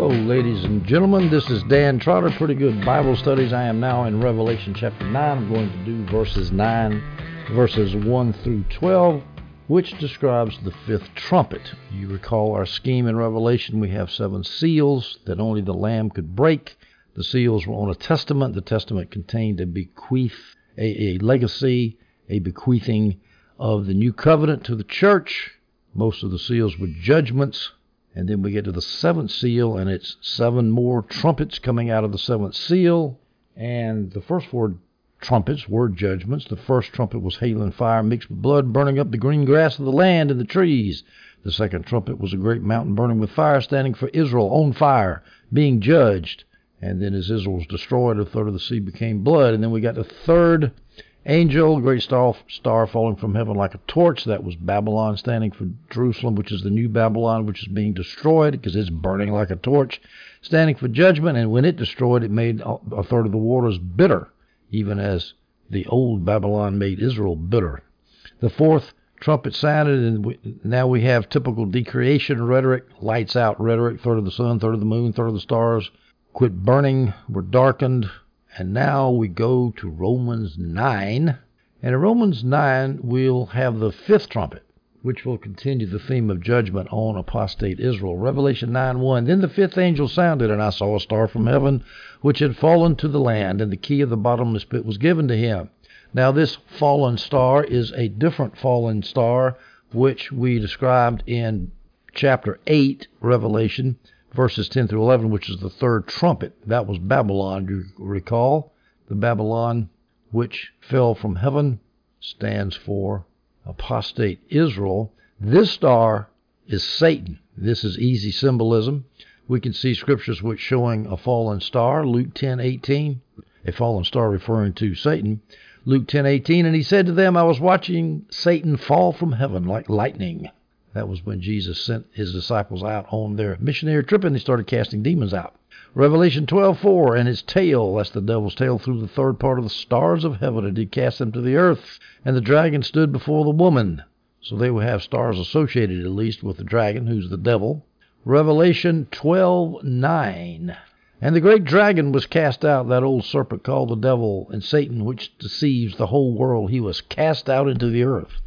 Hello, ladies and gentlemen. This is Dan Trotter. Pretty good Bible studies. I am now in Revelation chapter 9. I'm going to do verses 9, verses 1 through 12, which describes the fifth trumpet. You recall our scheme in Revelation. We have seven seals that only the Lamb could break. The seals were on a testament. The testament contained a bequeath, a, a legacy, a bequeathing of the new covenant to the church. Most of the seals were judgments and then we get to the seventh seal, and it's seven more trumpets coming out of the seventh seal. And the first four trumpets were judgments. The first trumpet was hail and fire mixed with blood, burning up the green grass of the land and the trees. The second trumpet was a great mountain burning with fire, standing for Israel on fire, being judged. And then as Israel was destroyed, a third of the sea became blood. And then we got the third angel, great star, star falling from heaven like a torch. That was Babylon standing for Jerusalem, which is the new Babylon, which is being destroyed because it's burning like a torch, standing for judgment. And when it destroyed, it made a third of the waters bitter, even as the old Babylon made Israel bitter. The fourth trumpet sounded, and we, now we have typical decreation rhetoric, lights out rhetoric, third of the sun, third of the moon, third of the stars, quit burning, were darkened, and now we go to Romans 9. And in Romans 9, we'll have the fifth trumpet, which will continue the theme of judgment on apostate Israel. Revelation 9 1. Then the fifth angel sounded, and I saw a star from heaven, which had fallen to the land, and the key of the bottomless pit was given to him. Now, this fallen star is a different fallen star, which we described in chapter 8, Revelation verses 10 through 11, which is the third trumpet. That was Babylon, you recall. The Babylon which fell from heaven stands for apostate Israel. This star is Satan. This is easy symbolism. We can see scriptures which showing a fallen star, Luke 10:18, a fallen star referring to Satan. Luke 10:18, and he said to them, I was watching Satan fall from heaven like lightning. That was when Jesus sent his disciples out on their missionary trip and they started casting demons out. Revelation 12:4 and his tail, that's the devil's tail, through the third part of the stars of heaven, and did cast them to the earth. And the dragon stood before the woman. So they will have stars associated at least with the dragon, who's the devil. Revelation 12:9 and the great dragon was cast out, that old serpent called the devil and Satan, which deceives the whole world. He was cast out into the earth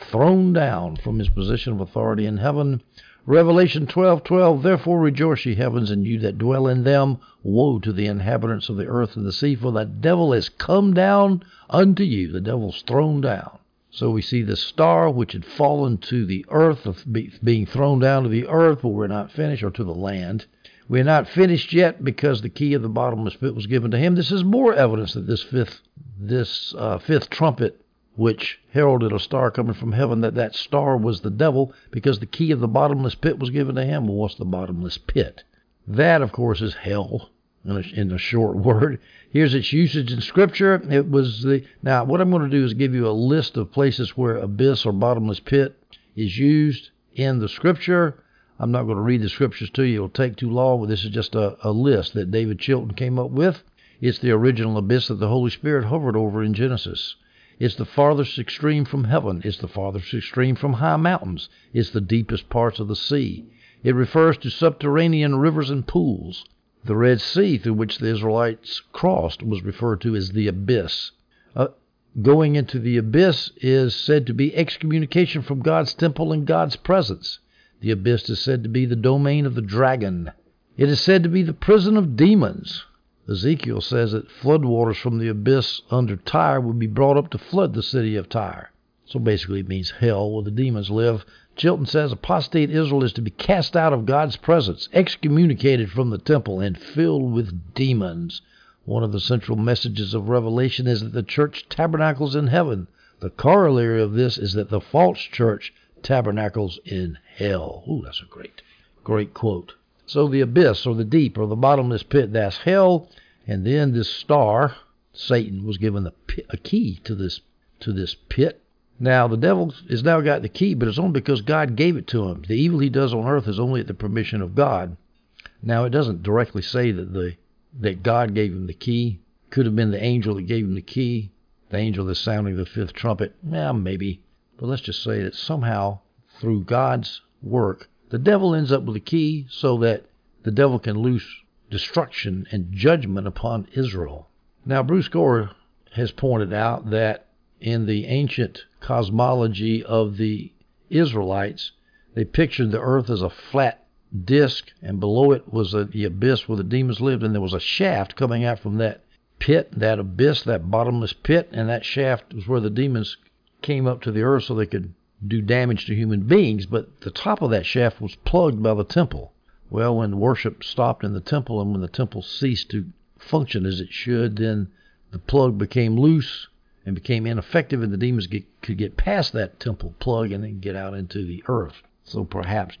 thrown down from his position of authority in heaven. Revelation 12:12 Therefore rejoice ye heavens and you that dwell in them. Woe to the inhabitants of the earth and the sea for the devil is come down unto you. The devil's thrown down. So we see the star which had fallen to the earth being thrown down to the earth but we're not finished or to the land. We're not finished yet because the key of the bottomless pit was given to him. This is more evidence that this fifth this uh, fifth trumpet which heralded a star coming from heaven, that that star was the devil because the key of the bottomless pit was given to him. Well, what's the bottomless pit? That, of course, is hell. In a, in a short word, here's its usage in Scripture. It was the now. What I'm going to do is give you a list of places where abyss or bottomless pit is used in the Scripture. I'm not going to read the scriptures to you; it'll take too long. But this is just a, a list that David Chilton came up with. It's the original abyss that the Holy Spirit hovered over in Genesis. It's the farthest extreme from heaven. It's the farthest extreme from high mountains. It's the deepest parts of the sea. It refers to subterranean rivers and pools. The Red Sea through which the Israelites crossed was referred to as the abyss. Uh, going into the abyss is said to be excommunication from God's temple and God's presence. The abyss is said to be the domain of the dragon. It is said to be the prison of demons. Ezekiel says that floodwaters from the abyss under Tyre would be brought up to flood the city of Tyre. So basically, it means hell where the demons live. Chilton says apostate Israel is to be cast out of God's presence, excommunicated from the temple, and filled with demons. One of the central messages of Revelation is that the church tabernacles in heaven. The corollary of this is that the false church tabernacles in hell. Ooh, that's a great, great quote. So the abyss or the deep or the bottomless pit, that's hell. And then this star, Satan, was given a, a key to this to this pit. Now the devil has now got the key, but it's only because God gave it to him. The evil he does on earth is only at the permission of God. Now it doesn't directly say that the that God gave him the key. Could have been the angel that gave him the key. The angel that's sounding the fifth trumpet. Yeah, maybe. But let's just say that somehow through God's work the devil ends up with a key so that the devil can loose destruction and judgment upon Israel. Now, Bruce Gore has pointed out that in the ancient cosmology of the Israelites, they pictured the earth as a flat disk, and below it was a, the abyss where the demons lived, and there was a shaft coming out from that pit, that abyss, that bottomless pit, and that shaft was where the demons came up to the earth so they could do damage to human beings. But the top of that shaft was plugged by the temple. Well, when worship stopped in the temple and when the temple ceased to function as it should, then the plug became loose and became ineffective, and the demons get, could get past that temple plug and then get out into the earth. So perhaps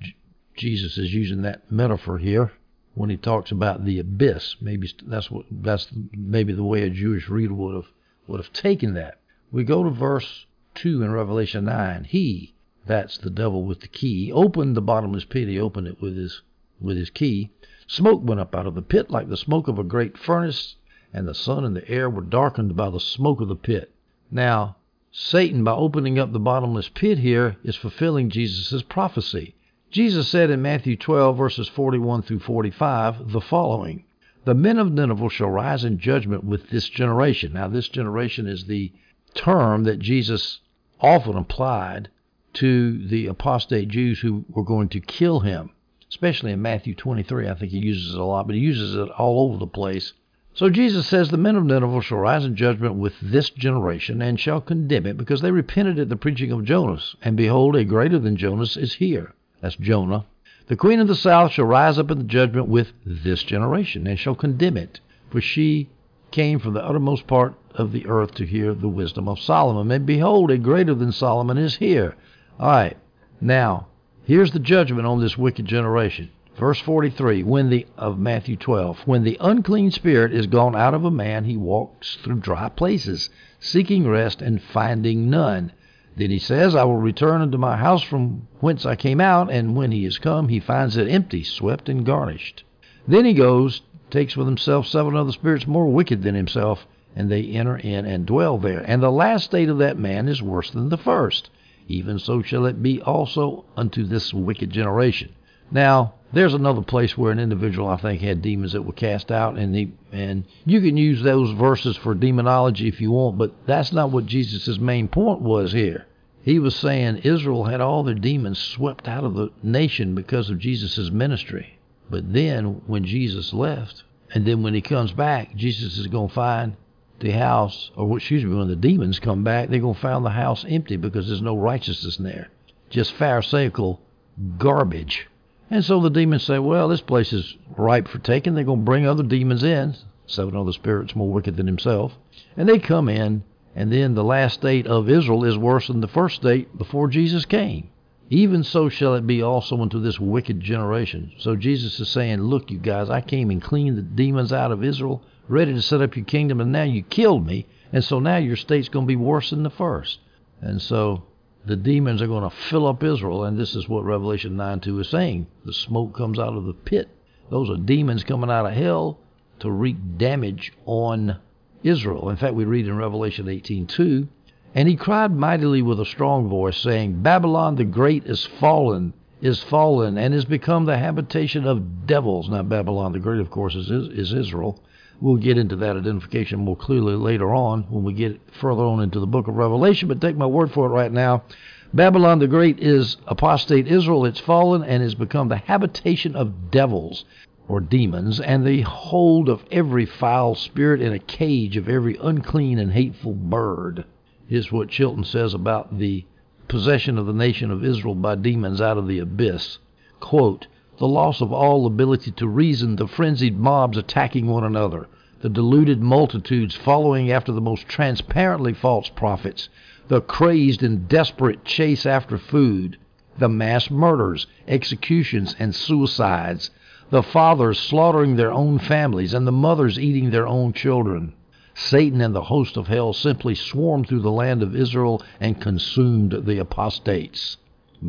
Jesus is using that metaphor here when he talks about the abyss. Maybe that's what that's maybe the way a Jewish reader would have would have taken that. We go to verse two in Revelation nine. He, that's the devil with the key, opened the bottomless pit. He opened it with his with his key. Smoke went up out of the pit like the smoke of a great furnace, and the sun and the air were darkened by the smoke of the pit. Now, Satan, by opening up the bottomless pit here, is fulfilling Jesus' prophecy. Jesus said in Matthew 12, verses 41 through 45, the following The men of Nineveh shall rise in judgment with this generation. Now, this generation is the term that Jesus often applied to the apostate Jews who were going to kill him, especially in Matthew 23. I think he uses it a lot, but he uses it all over the place. So Jesus says, The men of Nineveh shall rise in judgment with this generation and shall condemn it, because they repented at the preaching of Jonas. And behold, a greater than Jonas is here. That's Jonah. The queen of the south shall rise up in the judgment with this generation, and shall condemn it, for she came from the uttermost part of the earth to hear the wisdom of Solomon. And behold, a greater than Solomon is here. All right, now here's the judgment on this wicked generation. Verse 43 when the of Matthew 12 when the unclean spirit is gone out of a man he walks through dry places seeking rest and finding none then he says, I will return unto my house from whence I came out, and when he is come, he finds it empty, swept, and garnished. Then he goes, takes with himself seven other spirits more wicked than himself, and they enter in and dwell there. And the last state of that man is worse than the first. Even so shall it be also unto this wicked generation. Now, there's another place where an individual I think had demons that were cast out, and he and you can use those verses for demonology if you want, but that's not what Jesus' main point was here. He was saying Israel had all their demons swept out of the nation because of Jesus' ministry. But then when Jesus left, and then when he comes back, Jesus is going to find the house, or excuse me, when the demons come back, they're going to find the house empty because there's no righteousness in there. Just pharisaical garbage. And so the demons say, well, this place is ripe for taking. They're going to bring other demons in, seven other spirits more wicked than himself. And they come in and then the last state of Israel is worse than the first state before Jesus came. Even so shall it be also unto this wicked generation. So Jesus is saying, Look, you guys, I came and cleaned the demons out of Israel, ready to set up your kingdom, and now you killed me, and so now your state's going to be worse than the first. And so the demons are going to fill up Israel, and this is what Revelation 9 2 is saying. The smoke comes out of the pit. Those are demons coming out of hell to wreak damage on Israel. In fact, we read in Revelation 18:2, and he cried mightily with a strong voice, saying, Babylon the great is fallen, is fallen, and is become the habitation of devils. Now, Babylon the great, of course, is, is Israel. We'll get into that identification more clearly later on when we get further on into the book of Revelation, but take my word for it right now. Babylon the Great is apostate Israel. It's fallen and has become the habitation of devils or demons, and the hold of every foul spirit in a cage of every unclean and hateful bird, is what Chilton says about the possession of the nation of Israel by demons out of the abyss. Quote, the loss of all ability to reason, the frenzied mobs attacking one another, the deluded multitudes following after the most transparently false prophets, the crazed and desperate chase after food, the mass murders, executions, and suicides, the fathers slaughtering their own families, and the mothers eating their own children. Satan and the host of hell simply swarmed through the land of Israel and consumed the apostates.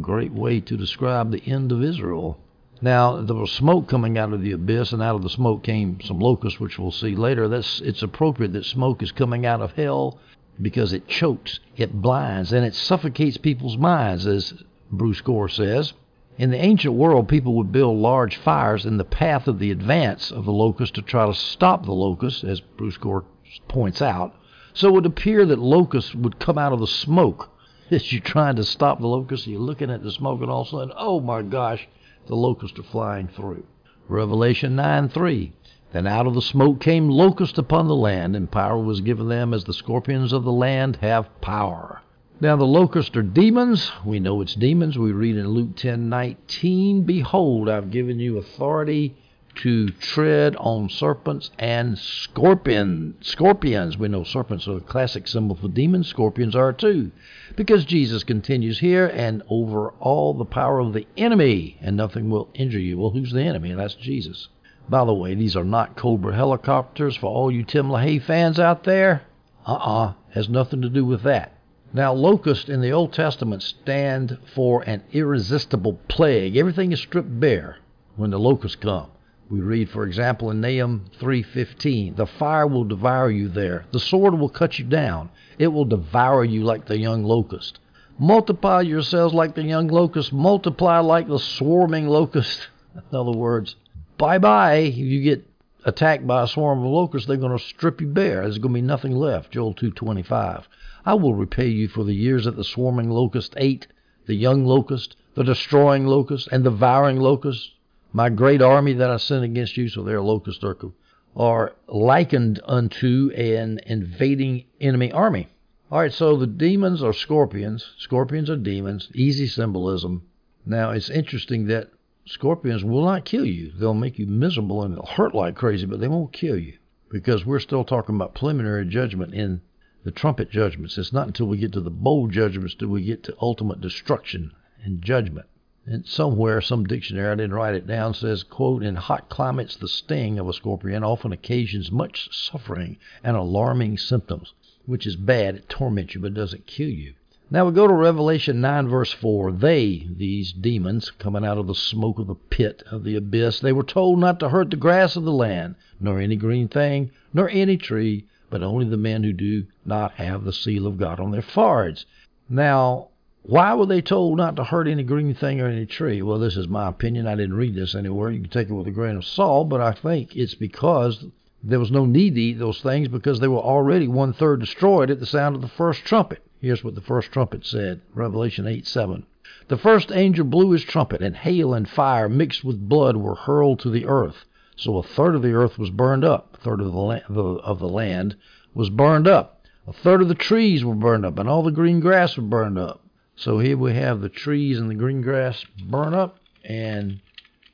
Great way to describe the end of Israel. Now there was smoke coming out of the abyss, and out of the smoke came some locusts, which we'll see later. That's it's appropriate that smoke is coming out of hell because it chokes, it blinds, and it suffocates people's minds, as Bruce Gore says. In the ancient world, people would build large fires in the path of the advance of the locust to try to stop the locust, as Bruce Gore points out. So it would appear that locusts would come out of the smoke as you're trying to stop the locusts, You're looking at the smoke, and all of a sudden, oh my gosh, the locusts are flying through. Revelation 9 3. Then out of the smoke came locusts upon the land, and power was given them as the scorpions of the land have power. Now the locusts are demons. We know it's demons. We read in Luke 10:19, "Behold, I've given you authority to tread on serpents and scorpion scorpions. We know serpents are a classic symbol for demons. Scorpions are too, because Jesus continues here, and over all the power of the enemy, and nothing will injure you. Well, who's the enemy? That's Jesus. By the way, these are not Cobra helicopters for all you Tim LaHaye fans out there. Uh-uh, has nothing to do with that. Now, locusts in the Old Testament stand for an irresistible plague. Everything is stripped bare when the locusts come. We read, for example, in Nahum 3:15, "The fire will devour you there; the sword will cut you down; it will devour you like the young locust. Multiply yourselves like the young locust; multiply like the swarming locust." In other words, bye bye. If you get attacked by a swarm of locusts, they're going to strip you bare. There's going to be nothing left. Joel 2:25. I will repay you for the years that the swarming locust ate, the young locust, the destroying locust, and the devouring locust. My great army that I sent against you, so they're locusts are, are likened unto an invading enemy army. All right, so the demons are scorpions. Scorpions are demons. Easy symbolism. Now, it's interesting that Scorpions will not kill you. They'll make you miserable and they'll hurt like crazy, but they won't kill you because we're still talking about preliminary judgment in the trumpet judgments. It's not until we get to the bowl judgments do we get to ultimate destruction and judgment. And somewhere, some dictionary, I didn't write it down, says, quote, in hot climates, the sting of a scorpion often occasions much suffering and alarming symptoms, which is bad. It torments you, but doesn't kill you. Now we go to Revelation 9, verse 4. They, these demons, coming out of the smoke of the pit of the abyss, they were told not to hurt the grass of the land, nor any green thing, nor any tree, but only the men who do not have the seal of God on their foreheads. Now, why were they told not to hurt any green thing or any tree? Well, this is my opinion. I didn't read this anywhere. You can take it with a grain of salt, but I think it's because there was no need to eat those things because they were already one third destroyed at the sound of the first trumpet. Here's what the first trumpet said Revelation 8 7. The first angel blew his trumpet, and hail and fire mixed with blood were hurled to the earth. So a third of the earth was burned up, a third of the, land, of the land was burned up, a third of the trees were burned up, and all the green grass was burned up. So here we have the trees and the green grass burn up, and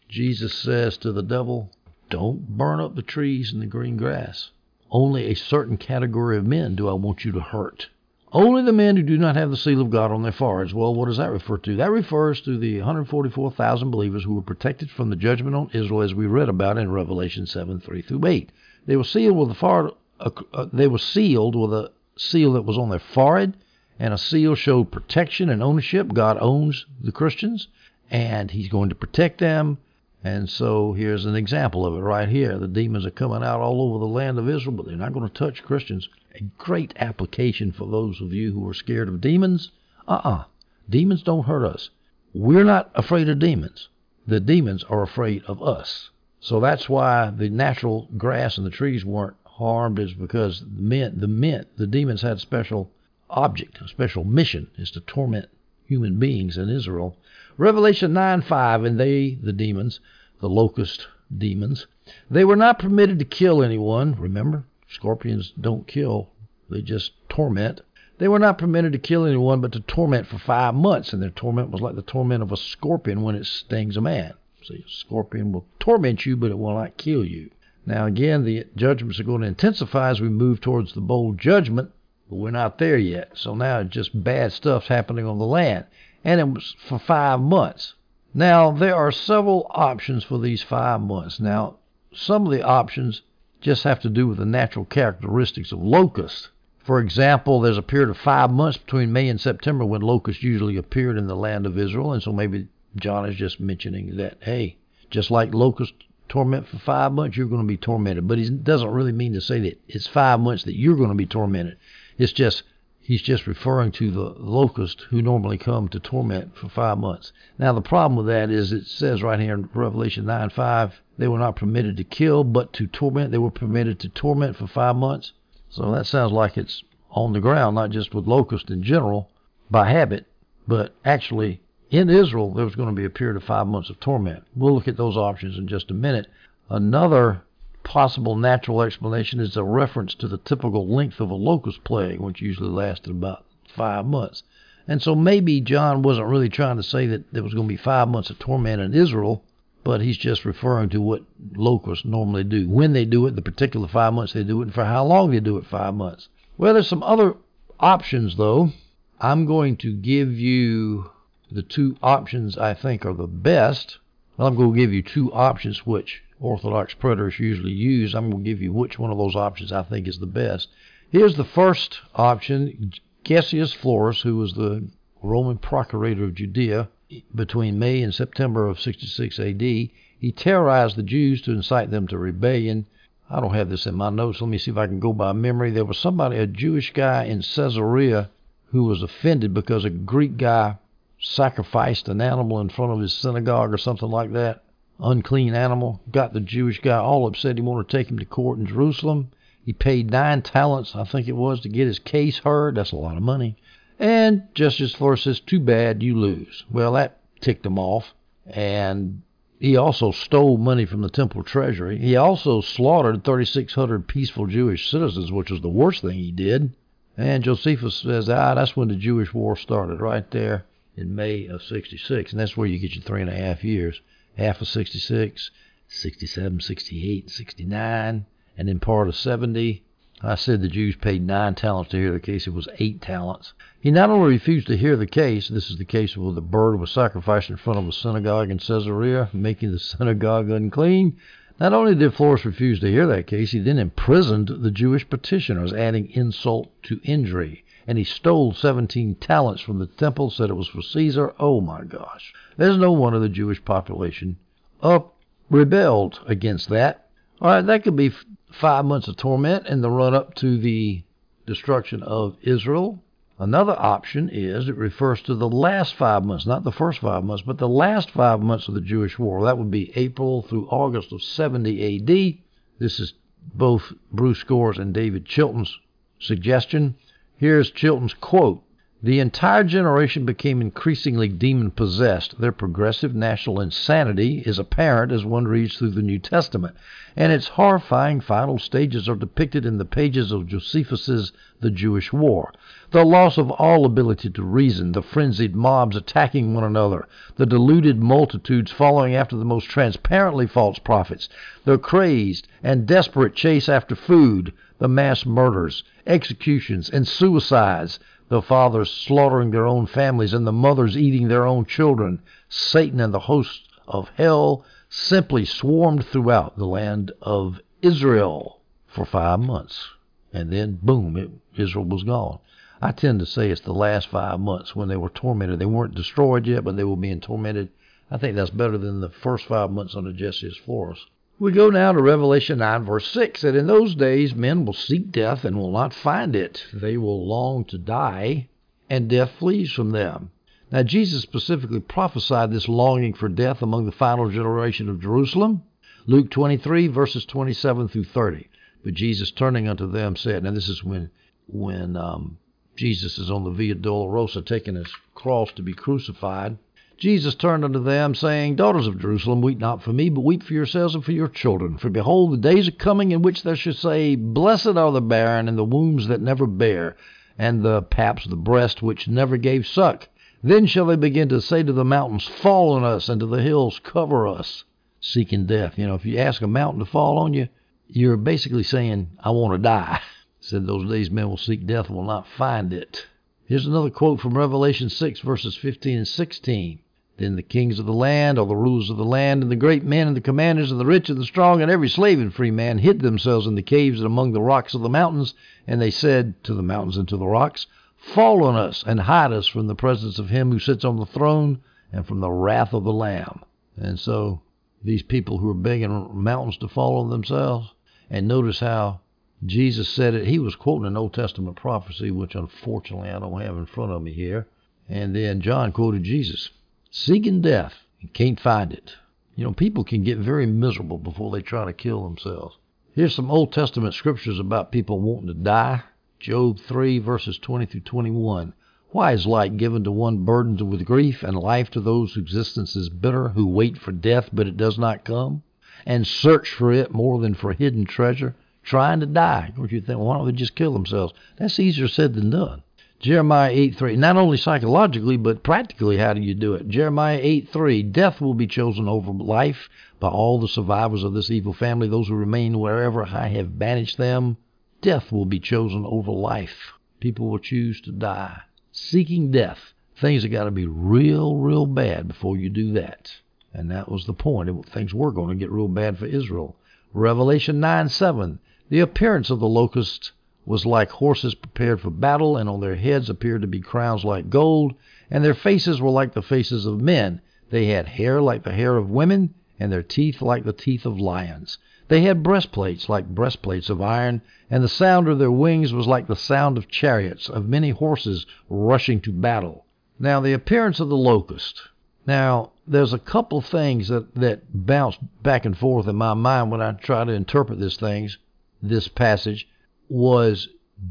Jesus says to the devil, Don't burn up the trees and the green grass. Only a certain category of men do I want you to hurt. Only the men who do not have the seal of God on their foreheads. Well, what does that refer to? That refers to the 144,000 believers who were protected from the judgment on Israel, as we read about in Revelation 7 3 through 8. They were sealed with a far, uh, uh, they were sealed with a seal that was on their forehead, and a seal showed protection and ownership. God owns the Christians, and He's going to protect them. And so here's an example of it right here. The demons are coming out all over the land of Israel, but they're not going to touch Christians a great application for those of you who are scared of demons. Uh uh-uh. uh Demons don't hurt us. We're not afraid of demons. The demons are afraid of us. So that's why the natural grass and the trees weren't harmed, is because the men, the men, the demons had special object, a special mission, is to torment human beings in Israel. Revelation 9 5, and they, the demons, the locust demons, they were not permitted to kill anyone, remember? Scorpions don't kill, they just torment. They were not permitted to kill anyone but to torment for five months, and their torment was like the torment of a scorpion when it stings a man. See, a scorpion will torment you, but it will not kill you. Now, again, the judgments are going to intensify as we move towards the bowl judgment, but we're not there yet. So now it's just bad stuff's happening on the land. And it was for five months. Now, there are several options for these five months. Now, some of the options just have to do with the natural characteristics of locusts. For example, there's a period of five months between May and September when locusts usually appeared in the land of Israel, and so maybe John is just mentioning that, hey, just like locusts torment for five months, you're going to be tormented. But he doesn't really mean to say that it's five months that you're going to be tormented. It's just he's just referring to the locusts who normally come to torment for five months. Now, the problem with that is it says right here in Revelation 9 5, they were not permitted to kill, but to torment. They were permitted to torment for five months. So that sounds like it's on the ground, not just with locusts in general by habit, but actually in Israel, there was going to be a period of five months of torment. We'll look at those options in just a minute. Another possible natural explanation is a reference to the typical length of a locust plague, which usually lasted about five months. And so maybe John wasn't really trying to say that there was going to be five months of torment in Israel, but he's just referring to what locusts normally do. When they do it, the particular five months they do it, and for how long they do it, five months. Well, there's some other options, though. I'm going to give you the two options I think are the best. Well, I'm going to give you two options which Orthodox preterists usually use. I'm going to give you which one of those options I think is the best. Here's the first option Gessius Florus, who was the Roman procurator of Judea between May and September of 66 AD, he terrorized the Jews to incite them to rebellion. I don't have this in my notes. Let me see if I can go by memory. There was somebody, a Jewish guy in Caesarea, who was offended because a Greek guy sacrificed an animal in front of his synagogue or something like that unclean animal, got the Jewish guy all upset. He wanted to take him to court in Jerusalem. He paid nine talents, I think it was, to get his case heard. That's a lot of money. And Gessius Florus says, Too bad, you lose. Well, that ticked him off. And he also stole money from the temple treasury. He also slaughtered 3,600 peaceful Jewish citizens, which was the worst thing he did. And Josephus says, ah, that's when the Jewish war started, right there in May of 66. And that's where you get your three and a half years half of 66, 67, 68, 69, and then part of 70. I said the Jews paid nine talents to hear the case. It was eight talents. He not only refused to hear the case, this is the case where the bird was sacrificed in front of a synagogue in Caesarea, making the synagogue unclean. Not only did Florus refuse to hear that case, he then imprisoned the Jewish petitioners, adding insult to injury. And he stole 17 talents from the temple, said it was for Caesar. Oh my gosh. There's no one wonder the Jewish population up rebelled against that. All right, that could be five months of torment in the run up to the destruction of Israel. Another option is it refers to the last five months, not the first five months, but the last five months of the Jewish war. That would be April through August of 70 AD. This is both Bruce Gore's and David Chilton's suggestion. Here's Chilton's quote the entire generation became increasingly demon possessed. Their progressive national insanity is apparent as one reads through the New Testament, and its horrifying final stages are depicted in the pages of Josephus's The Jewish War. The loss of all ability to reason, the frenzied mobs attacking one another, the deluded multitudes following after the most transparently false prophets, the crazed and desperate chase after food, the mass murders, executions, and suicides the fathers slaughtering their own families and the mothers eating their own children. Satan and the hosts of hell simply swarmed throughout the land of Israel for five months. And then, boom, it, Israel was gone. I tend to say it's the last five months when they were tormented. They weren't destroyed yet, but they were being tormented. I think that's better than the first five months under Gessius Florus. We go now to Revelation 9, verse 6, that in those days men will seek death and will not find it. They will long to die, and death flees from them. Now, Jesus specifically prophesied this longing for death among the final generation of Jerusalem. Luke 23, verses 27 through 30. But Jesus, turning unto them, said, Now, this is when, when um, Jesus is on the Via Dolorosa taking his cross to be crucified. Jesus turned unto them, saying, Daughters of Jerusalem, weep not for me, but weep for yourselves and for your children. For behold, the days are coming in which they shall say, Blessed are the barren, and the wombs that never bear, and the paps the breast which never gave suck. Then shall they begin to say to the mountains, Fall on us, and to the hills, Cover us, seeking death. You know, if you ask a mountain to fall on you, you're basically saying, I want to die. Said those days men will seek death and will not find it. Here's another quote from Revelation 6, verses 15 and 16. Then the kings of the land, all the rulers of the land, and the great men, and the commanders, and the rich, and the strong, and every slave and free man hid themselves in the caves and among the rocks of the mountains. And they said to the mountains and to the rocks, Fall on us, and hide us from the presence of him who sits on the throne, and from the wrath of the Lamb. And so these people who are begging mountains to fall on themselves, and notice how Jesus said it. He was quoting an Old Testament prophecy, which unfortunately I don't have in front of me here. And then John quoted Jesus, seeking death and can't find it. You know, people can get very miserable before they try to kill themselves. Here's some Old Testament scriptures about people wanting to die. Job 3, verses 20 through 21. Why is light given to one burdened with grief, and life to those whose existence is bitter, who wait for death, but it does not come, and search for it more than for hidden treasure, trying to die? Don't you think, why don't they just kill themselves? That's easier said than done. Jeremiah 8 3. Not only psychologically, but practically, how do you do it? Jeremiah 8 3. Death will be chosen over life by all the survivors of this evil family, those who remain wherever I have banished them. Death will be chosen over life. People will choose to die. Seeking death. Things have got to be real, real bad before you do that. And that was the point. Things were going to get real bad for Israel. Revelation 9 7. The appearance of the locust was like horses prepared for battle, and on their heads appeared to be crowns like gold, and their faces were like the faces of men. They had hair like the hair of women, and their teeth like the teeth of lions. They had breastplates like breastplates of iron, and the sound of their wings was like the sound of chariots, of many horses rushing to battle. Now, the appearance of the locust. Now, there's a couple things that, that bounce back and forth in my mind when I try to interpret these things, this passage was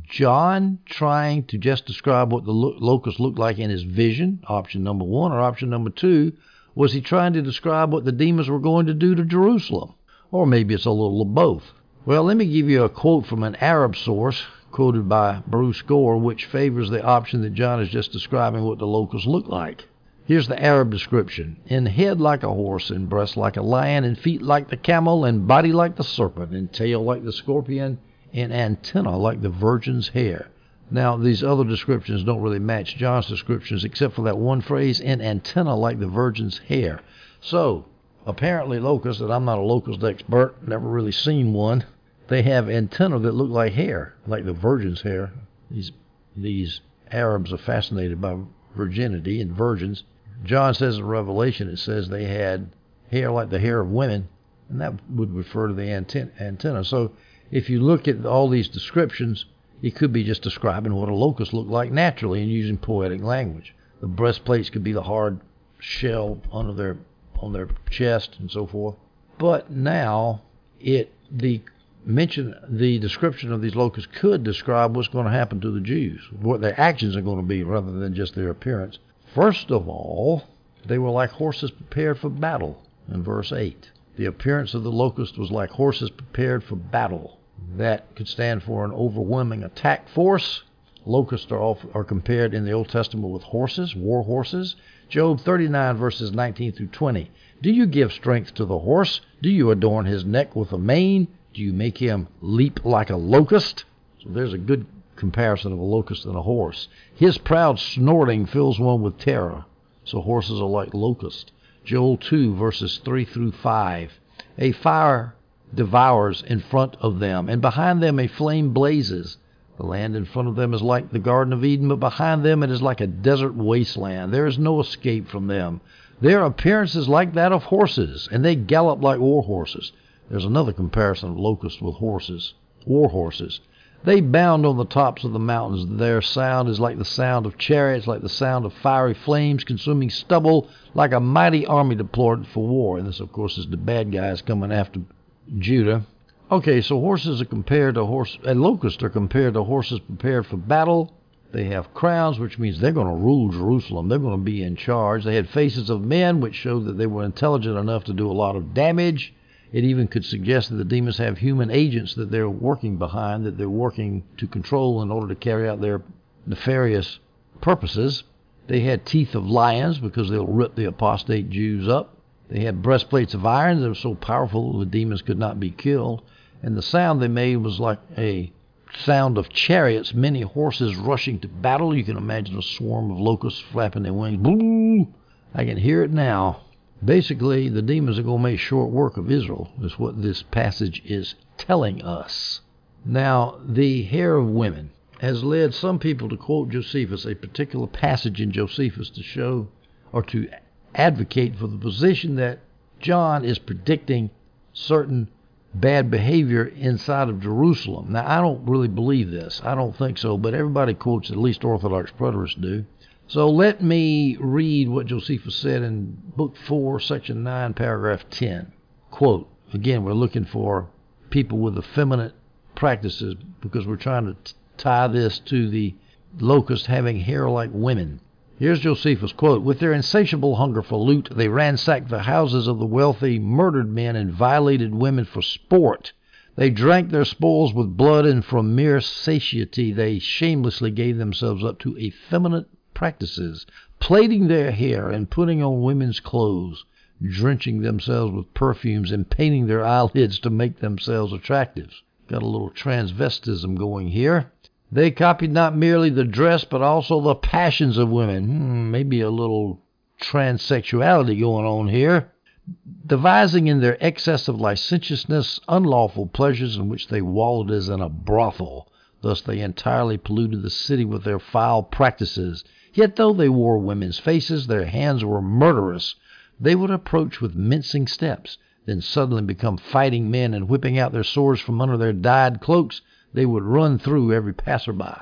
John trying to just describe what the locust looked like in his vision, option number one, or option number two, was he trying to describe what the demons were going to do to Jerusalem? Or maybe it's a little of both. Well, let me give you a quote from an Arab source quoted by Bruce Gore, which favors the option that John is just describing what the locusts look like. Here's the Arab description In head like a horse, in breast like a lion, in feet like the camel, in body like the serpent, in tail like the scorpion, and antenna like the virgin's hair. Now, these other descriptions don't really match John's descriptions except for that one phrase, and antenna like the virgin's hair. So, apparently, locusts, and I'm not a locust expert, never really seen one, they have antenna that look like hair, like the virgin's hair. These, these Arabs are fascinated by virginity and virgins. John says in Revelation, it says they had hair like the hair of women, and that would refer to the antenna. So, if you look at all these descriptions, he could be just describing what a locust looked like naturally and using poetic language. The breastplates could be the hard shell under their on their chest and so forth. But now it the mention the description of these locusts could describe what's going to happen to the Jews, what their actions are going to be rather than just their appearance. First of all, they were like horses prepared for battle in verse 8. The appearance of the locust was like horses prepared for battle. That could stand for an overwhelming attack force. Locusts are, are compared in the Old Testament with horses, war horses. Job 39, verses 19 through 20. Do you give strength to the horse? Do you adorn his neck with a mane? Do you make him leap like a locust? So there's a good comparison of a locust and a horse. His proud snorting fills one with terror. So horses are like locusts. Joel 2, verses 3 through 5. A fire devours in front of them, and behind them a flame blazes. The land in front of them is like the Garden of Eden, but behind them it is like a desert wasteland. There is no escape from them. Their appearance is like that of horses, and they gallop like war horses. There's another comparison of locusts with horses, war horses. They bound on the tops of the mountains. Their sound is like the sound of chariots, like the sound of fiery flames consuming stubble, like a mighty army deployed for war. And this, of course, is the bad guys coming after Judah. Okay, so horses are compared to horse, and locusts are compared to horses prepared for battle. They have crowns, which means they're going to rule Jerusalem. They're going to be in charge. They had faces of men, which showed that they were intelligent enough to do a lot of damage. It even could suggest that the demons have human agents that they're working behind, that they're working to control in order to carry out their nefarious purposes. They had teeth of lions because they'll rip the apostate Jews up. They had breastplates of iron that were so powerful the demons could not be killed. And the sound they made was like a sound of chariots, many horses rushing to battle. You can imagine a swarm of locusts flapping their wings. Boo! I can hear it now. Basically, the demons are going to make short work of Israel, is what this passage is telling us. Now, the hair of women has led some people to quote Josephus, a particular passage in Josephus, to show or to advocate for the position that John is predicting certain bad behavior inside of Jerusalem. Now, I don't really believe this. I don't think so, but everybody quotes, at least Orthodox preterists do. So let me read what Josephus said in Book 4, Section 9, Paragraph 10. Quote, again, we're looking for people with effeminate practices because we're trying to tie this to the locusts having hair like women. Here's Josephus quote With their insatiable hunger for loot, they ransacked the houses of the wealthy, murdered men, and violated women for sport. They drank their spoils with blood, and from mere satiety they shamelessly gave themselves up to effeminate practices, plaiting their hair and putting on women's clothes, drenching themselves with perfumes, and painting their eyelids to make themselves attractive. Got a little transvestism going here. They copied not merely the dress, but also the passions of women. Hmm, maybe a little transsexuality going on here. Devising in their excess of licentiousness unlawful pleasures in which they wallowed as in a brothel. Thus they entirely polluted the city with their foul practices. Yet though they wore women's faces, their hands were murderous. They would approach with mincing steps, then suddenly become fighting men, and whipping out their swords from under their dyed cloaks, they would run through every passerby.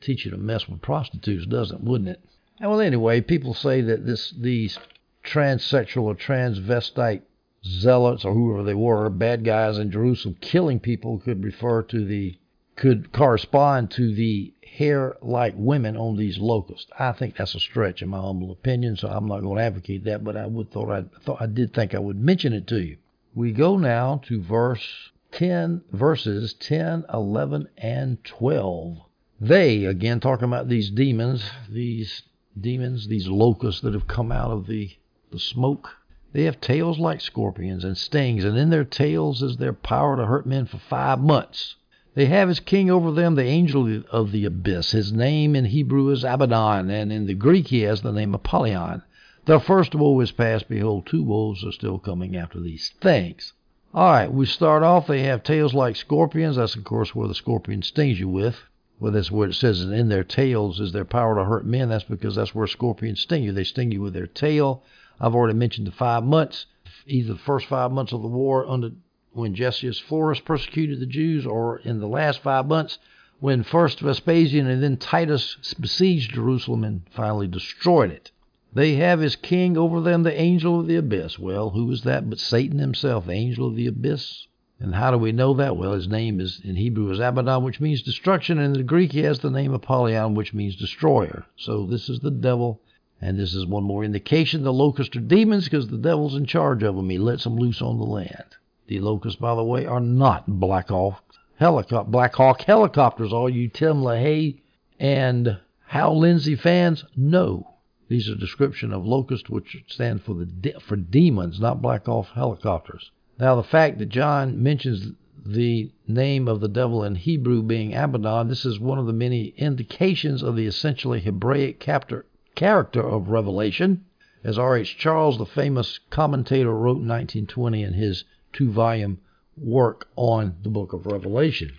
Teach you to mess with prostitutes, doesn't? Wouldn't it? And well, anyway, people say that this these transsexual or transvestite zealots or whoever they were, bad guys in Jerusalem killing people, could refer to the could correspond to the hair-like women on these locusts. I think that's a stretch, in my humble opinion, so I'm not going to advocate that. But I would thought I thought I did think I would mention it to you. We go now to verse 10 verses 10, 11, and 12. They, again, talking about these demons, these demons, these locusts that have come out of the, the smoke, they have tails like scorpions and stings, and in their tails is their power to hurt men for five months. They have as king over them the angel of the abyss. His name in Hebrew is Abaddon, and in the Greek he has the name Apollyon. The first woe is past. Behold, two woes are still coming after these things. All right, we start off. They have tails like scorpions. That's, of course, where the scorpion stings you with. Well, that's where it says in their tails is their power to hurt men. That's because that's where scorpions sting you. They sting you with their tail. I've already mentioned the five months, either the first five months of the war under when Gessius Florus persecuted the Jews, or in the last five months when first Vespasian and then Titus besieged Jerusalem and finally destroyed it. They have as king over them the angel of the abyss. Well, who is that but Satan himself, the angel of the abyss? And how do we know that? Well, his name is in Hebrew is Abaddon, which means destruction, and in Greek he has the name Apollyon, which means destroyer. So this is the devil, and this is one more indication the locusts are demons because the devil's in charge of them. He lets them loose on the land. The locusts, by the way, are not Black Hawk, helicop- Black Hawk helicopters. All you Tim LaHaye and Hal Lindsey fans, no. These are description of locusts, which stand for the de- for demons, not Black Hawk helicopters. Now, the fact that John mentions the name of the devil in Hebrew being Abaddon, this is one of the many indications of the essentially Hebraic captor, character of Revelation. As R.H. Charles, the famous commentator, wrote in 1920 in his two volume work on the book of Revelation.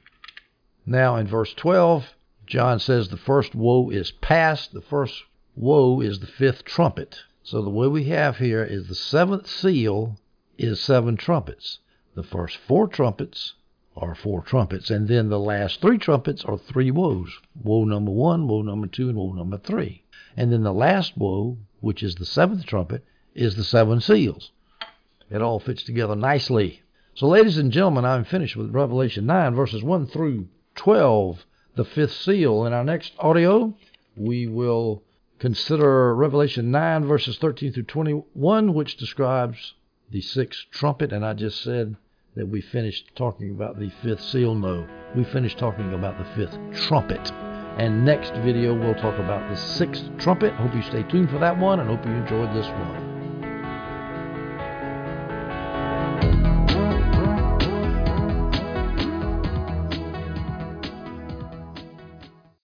Now, in verse 12, John says the first woe is past. The first woe is the fifth trumpet. So the way we have here is the seventh seal is seven trumpets. The first four trumpets are four trumpets, and then the last three trumpets are three woes. Woe number one, woe number two, and woe number three. And then the last woe, which is the seventh trumpet, is the seven seals. It all fits together nicely. So, ladies and gentlemen, I'm finished with Revelation 9, verses 1 through 12, the fifth seal. In our next audio, we will Consider Revelation 9, verses 13 through 21, which describes the sixth trumpet. And I just said that we finished talking about the fifth seal. No, we finished talking about the fifth trumpet. And next video, we'll talk about the sixth trumpet. Hope you stay tuned for that one and hope you enjoyed this one.